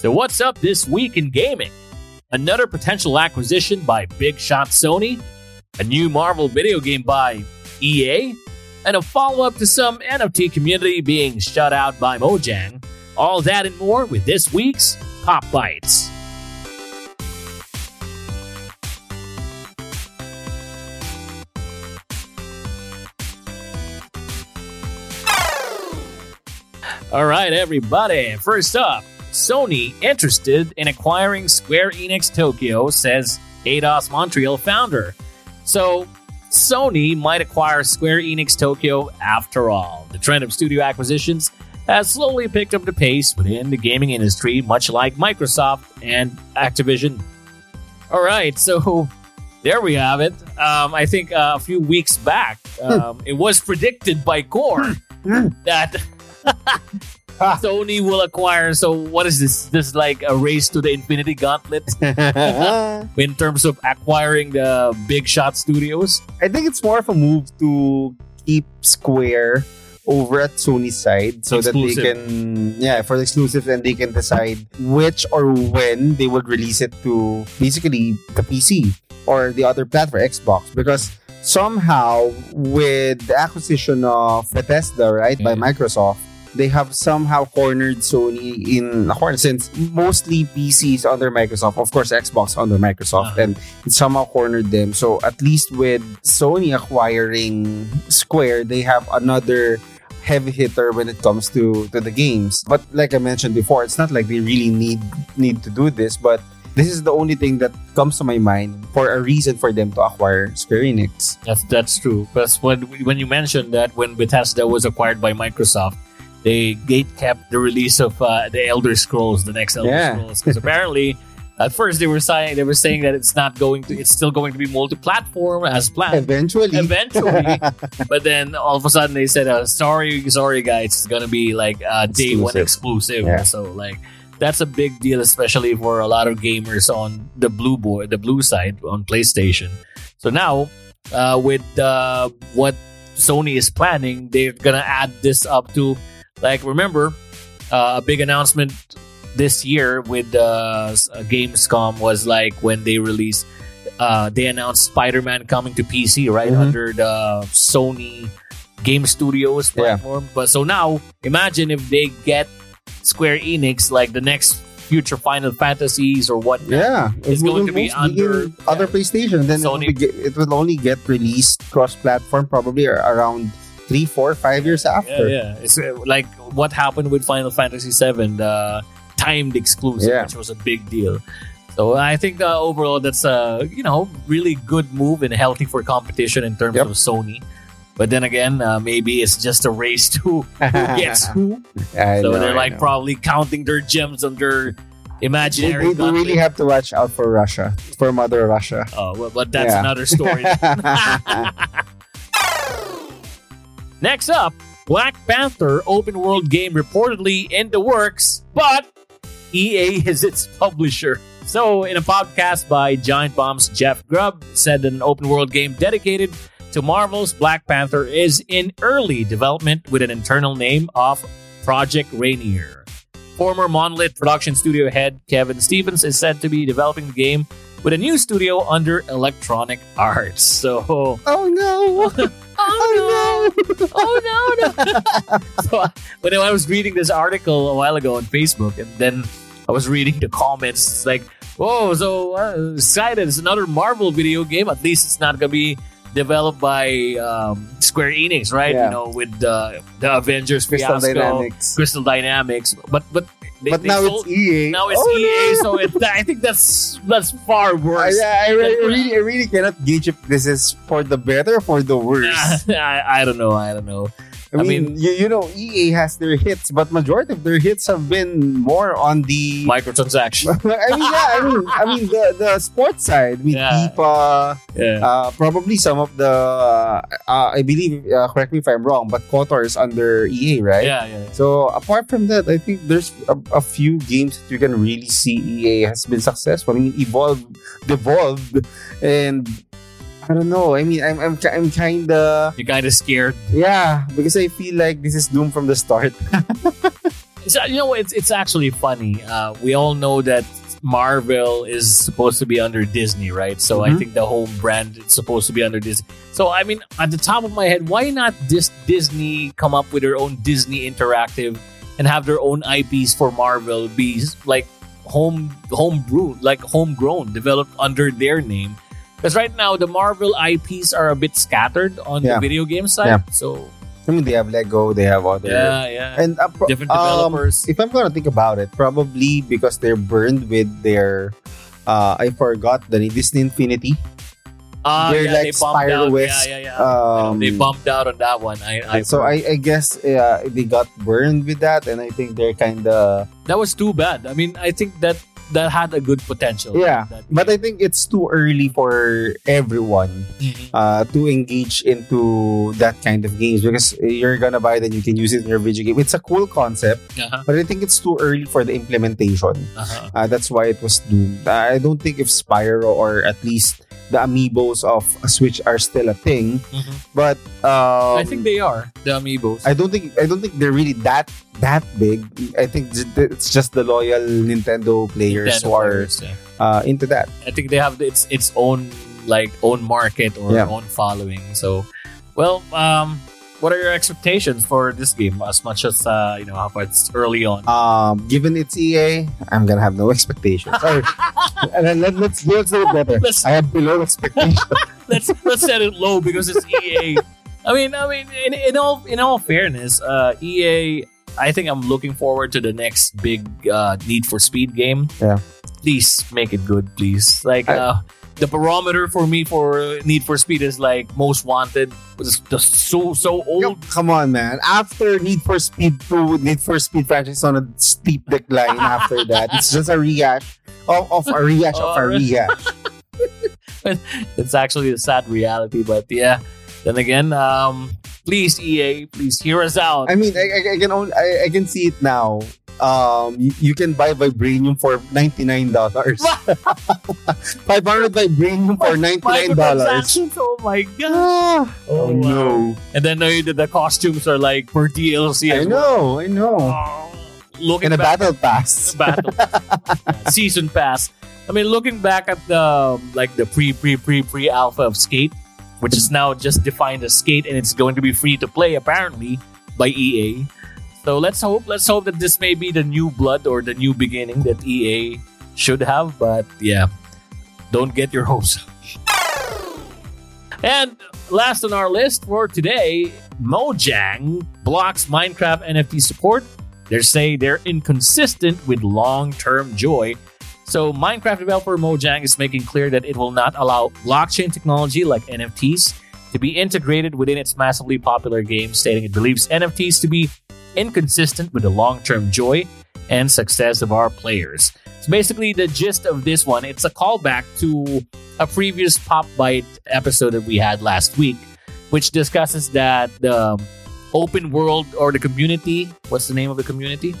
So, what's up this week in gaming? Another potential acquisition by Big Shot Sony, a new Marvel video game by EA, and a follow up to some NFT community being shut out by Mojang. All that and more with this week's Pop Bytes. All right, everybody. First up, Sony interested in acquiring Square Enix Tokyo, says Eidos Montreal founder. So, Sony might acquire Square Enix Tokyo after all. The trend of studio acquisitions has slowly picked up the pace within the gaming industry, much like Microsoft and Activision. All right, so there we have it. Um, I think uh, a few weeks back, um, it was predicted by Kor that Sony will acquire. So, what is this? This is like a race to the Infinity Gauntlet in terms of acquiring the big shot studios. I think it's more of a move to keep Square over at Sony's side so Exclusive. that they can yeah for the exclusives and they can decide which or when they would release it to basically the PC or the other platform Xbox because somehow with the acquisition of Bethesda right by Mhm. Microsoft they have somehow cornered Sony in a corner since mostly PCs under Microsoft of course Xbox under Microsoft Uh-huh. and somehow cornered them. So at least with Sony acquiring Square, they have another heavy hitter when it comes to, to the games. But like I mentioned before, it's not like they really need need to do this, but this is the only thing that comes to my mind for a reason for them to acquire Square Enix. That's that's true. Because when when you mentioned that when Bethesda was acquired by Microsoft, they gate kept the release of uh, the Elder Scrolls, the next Elder Yeah. Scrolls, because apparently. At first, they were saying they were saying that it's not going to, it's still going to be multi-platform as planned. Eventually, Eventually, but then all of a sudden they said, uh, "Sorry, sorry, guys, it's gonna be like uh, day one exclusive." Yeah. So like that's a big deal, especially for a lot of gamers on the blue board, the blue side on PlayStation. So now, uh, with uh, what Sony is planning, they're gonna add this up to like remember uh, a big announcement this year with uh, uh, Gamescom was like when they released uh, they announced Spider-Man coming to PC right Mhm. under the Sony Game Studios Yeah. platform. But so now imagine if they get Square Enix like the next future Final Fantasies or what. Yeah, It's going to be under- in other yeah. PlayStation. Then Sony- it, will be, it will only get released cross-platform probably around three, four, five years after. yeah. It's uh, like what happened with Final Fantasy VII, the timed exclusive, Yeah. which was a big deal. So I think uh, overall that's a you know really good move and healthy for competition in terms Yep. of Sony. But then again, uh, maybe it's just a race to who gets who. I So know, they're like probably counting their gems on their They, imaginary. they- they really have to watch out for Russia, for Mother Russia. Oh, well, but that's Yeah. another story. Next up, Black Panther open world game reportedly in the works, but EA is its publisher. So, in a podcast by Giant Bomb's Jeff Grubb, said that an open world game dedicated to Marvel's Black Panther is in early development with an internal name of Project Rainier. Former Monolith production studio head Kevin Stevens is said to be developing the game with a new studio under Electronic Arts. So, oh no! oh no, oh no, no. so, uh, when I was reading this article a while ago on Facebook, and then I was reading the comments, it's like, whoa, so uh, excited! It's another Marvel video game. At least it's not gonna be developed by um, Square Enix, right? Yeah. You know, with the the Avengers Crystal fiasco, Dynamics. Crystal Dynamics, but but they, But they now sold- it's EA. now it's Oh, EA, no! so it, I think that's that's far I, worse. I, I really, I really cannot gauge if this is for the better or for the worse. I, I don't know. I don't know. I I mean, mean- you, you know, EA has their hits, but majority of their hits have been more on the. Microtransaction. I mean, yeah, I mean, I mean the the sports side with Yeah. FIFA, Yeah. uh, probably some of the. Uh, I believe, uh, correct me if I'm wrong, but KOTOR is under EA, right? yeah, yeah. So apart from that, I think there's a, a few games that you can really see EA has been successful. I mean, Evolve, Devolved, and I don't know. I mean, I'm I'm, I'm kind of You're kind of scared. yeah because I feel like this is doomed from the start. It's, you know, it's it's actually funny. Uh, we all know that Marvel is supposed to be under Disney, right? So I Mhm. think the whole brand is supposed to be under Disney. So I mean, at the top of my head, why not this Disney come up with their own Disney Interactive and have their own IPs for Marvel be like home home like homegrown, developed under their name? Because right now the Marvel IPs are a bit scattered on Yeah. the video game side. Yeah. So I mean, they have Lego, they have other. yeah, yeah, And uh, pro- different um, developers. if I'm gonna think about it, probably because they're burned with their. Uh, I forgot the. Disney Infinity. Ah, they're yeah, like they bumped out. Yeah, yeah, yeah. Um, they bumped out on that one. I, I so I, I guess uh, they got burned with that, and I think they're kind of that was too bad. I mean, I think that that had a good potential. Yeah, But. I think it's too early for everyone Mhm. uh, to engage into that kind of games because you're gonna buy it and you can use it in your video game. It's a cool concept, Uh-huh, but I think it's too early for the implementation. uh-huh. Uh, that's why it was doomed. I don't think if Spyro or at least the amiibos of a Switch are still a thing, Mhm. but um, I think they are the amiibos. I don't think I don't think they're really that that big. I think it's just the loyal Nintendo players Nintendo who are yeah. uh, into that. I think they have its its own like own market or Yeah. own following. So, well, um, what are your expectations for this game? As much as uh, you know, how it's early on. Um, given it's EA, I'm gonna have no expectations. Sorry. and then let, let's let's do it better. Let's- I have below expectations. let's let's set it low because it's EA. I mean, I mean, in, in all in all fairness, uh, EA. I think I'm looking forward to the next big uh, Need for Speed game. Yeah. Please make it good, please. Like I- uh, the barometer for me for Need for Speed is like Most Wanted. Was just so so old. come on, man. After Need for Speed 2, Need for Speed franchise on a steep decline after that. It's just a rehash of, of a rehash of a Oh, rehash. It's actually a sad reality, but yeah. Then again, um, please EA, please hear us out. I mean, I, I, I can only, I, I can see it now. Um, you, you can buy vibranium for ninety nine dollars. Five hundred vibranium for ninety nine dollars. Oh my god. Ah, Oh, oh wow. no! And then know that the costumes are like for DLC I as well. know, I know. Oh, looking In a back battle pass. battle season pass. I mean, looking back at the like the pre pre pre pre alpha of Skate, which is now just defined as Skate, and it's going to be free to play apparently by EA. So let's hope let's hope that this may be the new blood or the new beginning that EA should have. But yeah, don't get your hopes. up. And last on our list for today, Mojang blocks Minecraft NFT support they say they're inconsistent with long term joy. So, Minecraft developer Mojang is making clear that it will not allow blockchain technology like NFTs to be integrated within its massively popular game, stating it believes NFTs to be inconsistent with the long term joy and success of our players. So, basically, the gist of this one it's a callback to a previous Pop Byte episode that we had last week, which discusses that the open world or the community. What's the name of the community?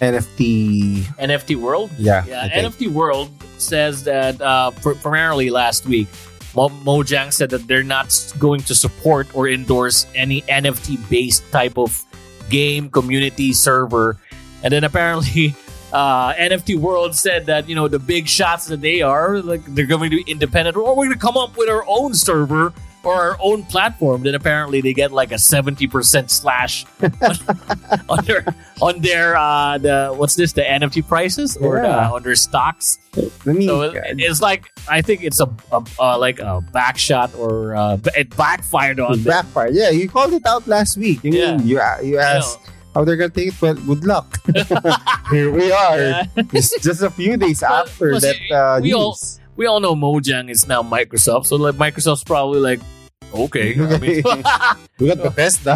NFT. NFT World. Yeah. Yeah, NFT World says that uh, pr- primarily last week, Mo- Mojang said that they're not going to support or endorse any NFT based type of game community server. And then apparently, uh, NFT World said that you know the big shots that they are like they're going to be independent, or we're going to come up with our own server or our own platform. Then apparently they get like a seventy percent slash on their on their uh, the what's this the NFT prices or Yeah. the, on their stocks. So it- it's like I think it's a, a, uh like a back shot or uh, it backfired on them. backfire. Yeah, you called it out last week. Mean, Yeah. you you asked how they're gonna take it. Well, good luck. Here we are. Yeah. It's just a few days after that uh, we all- news. We all know Mojang is now Microsoft, so like Microsoft's probably like okay. I mean, we got Bethesda.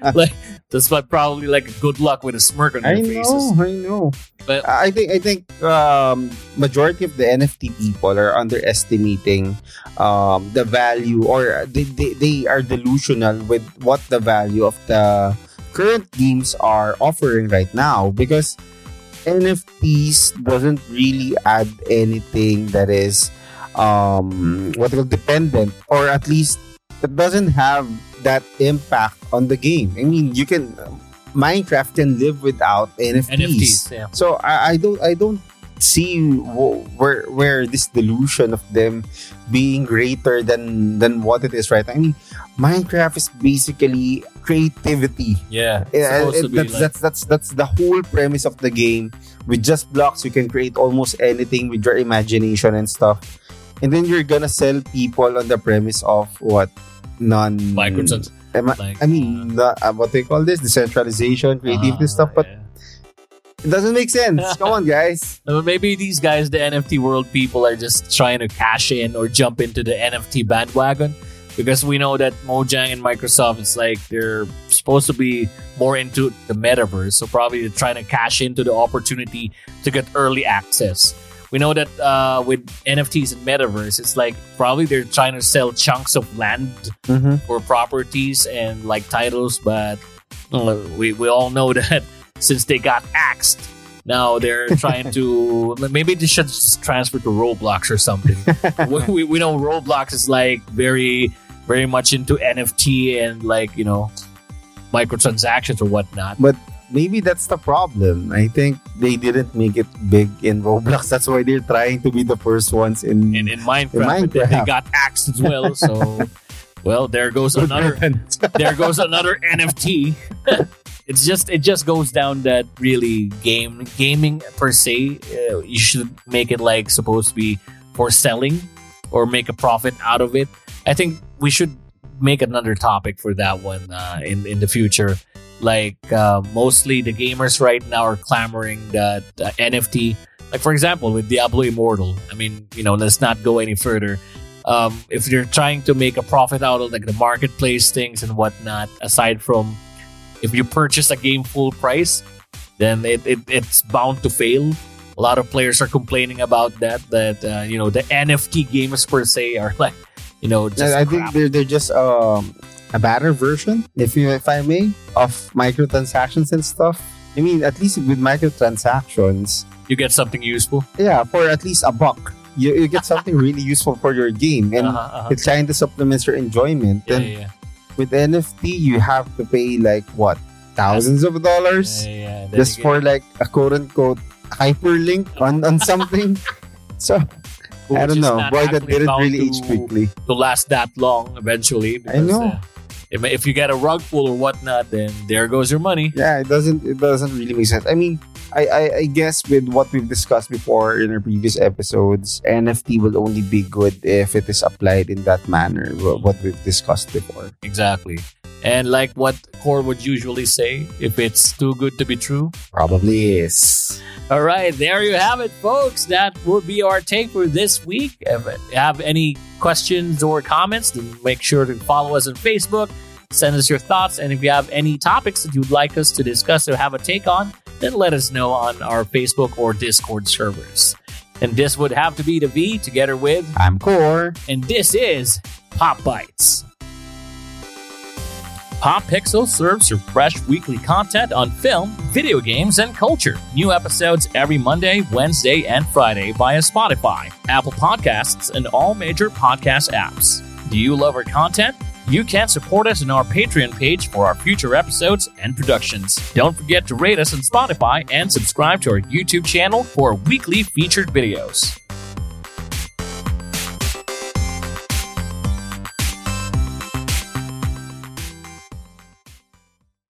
like that's probably like good luck with a smirk on their I faces. know, I know. But- I think I think um, majority of the NFT people are underestimating um, the value, or they, they they are delusional with what the value of the current games are offering right now because NFTs doesn't really add anything that is um what call dependent or at least it doesn't have that impact on the game. I mean, you can Minecraft can live without NFTs. NFTs, yeah. So I, I don't I don't see wh- where where this delusion of them being greater than than what it is right. I mean, Minecraft is basically creativity. Yeah. supposed it- that's, like- that's that's that's the whole premise of the game. With just blocks, you can create almost anything with your imagination and stuff. And then you're gonna sell people on the premise of what non microtrans. I, like, I mean, the, uh, what they call this decentralization, creativity Ah, stuff, but yeah. It doesn't make sense. Come on, guys. Maybe these guys, the NFT world people, are just trying to cash in or jump into the NFT bandwagon because we know that Mojang and Microsoft is like they're supposed to be more into the metaverse, so probably they're trying to cash into the opportunity to get early access. We know that uh, with NFTs and metaverse, it's like probably they're trying to sell chunks of land Mm-hmm. or properties and like titles, but uh, we, we all know that since they got axed, now they're trying to maybe they should just transfer to Roblox or something. we, we, know Roblox is like very very much into NFT and like you know microtransactions or whatnot. But maybe that's the problem. I think they didn't make it big in Roblox. That's why they're trying to be the first ones in. in, in Minecraft, but then they got axed as well. So, well, there goes another there goes another NFT. It's just it just goes down that really game gaming per se. Uh, you should make it like supposed to be for selling or make a profit out of it. I think we should make another topic for that one uh, in in the future. Like uh, mostly the gamers right now are clamoring that uh, NFT. Like for example, with Diablo Immortal. I mean, you know, let's not go any further um, if you're trying to make a profit out of like the marketplace things and whatnot, aside from if you purchase a game full price, then it, it it's bound to fail. A lot of players are complaining about that. That uh, you know the NFT games per se are like you know just I think they're they're just um, a better version, if you if I may, of microtransactions and stuff. I mean, at least with microtransactions, you get something useful. yeah, for at least a buck, you, you get something really useful for your game, and Uh-huh, uh-huh. it kind of supplements your enjoyment. Yeah, and yeah, with NFT, you have to pay like what thousands of dollars yeah, yeah. Just for like a quote unquote hyperlink on on something. so get- I don't know why that didn't really to- age quickly. to last that long eventually. Because, know. uh, if, if you get a rug pull or whatnot, then there goes your money. Yeah, it doesn't it doesn't really make sense. I mean, I, I I guess with what we've discussed before in our previous episodes, NFT will only be good if it is applied in that manner. What we've discussed before. Exactly. And like what Kor would usually say, if it's too good to be true. Probably is. All right, there you have it, folks. That would be our take for this week. If you have any questions or comments, then make sure to follow us on Facebook. Send us your thoughts. And if you have any topics that you'd like us to discuss or have a take on, then let us know on our Facebook or Discord servers. And this would have to be the Vii together with, I'm Kor. and this is Pop Bytes. Pop Pixel serves your fresh weekly content on film, video games, and culture. New episodes every Monday, Wednesday, and Friday via Spotify, Apple Podcasts, and all major podcast apps. Do you love our content? You can support us on our Patreon page for our future episodes and productions. Don't forget to rate us on Spotify and subscribe to our YouTube channel for weekly featured videos.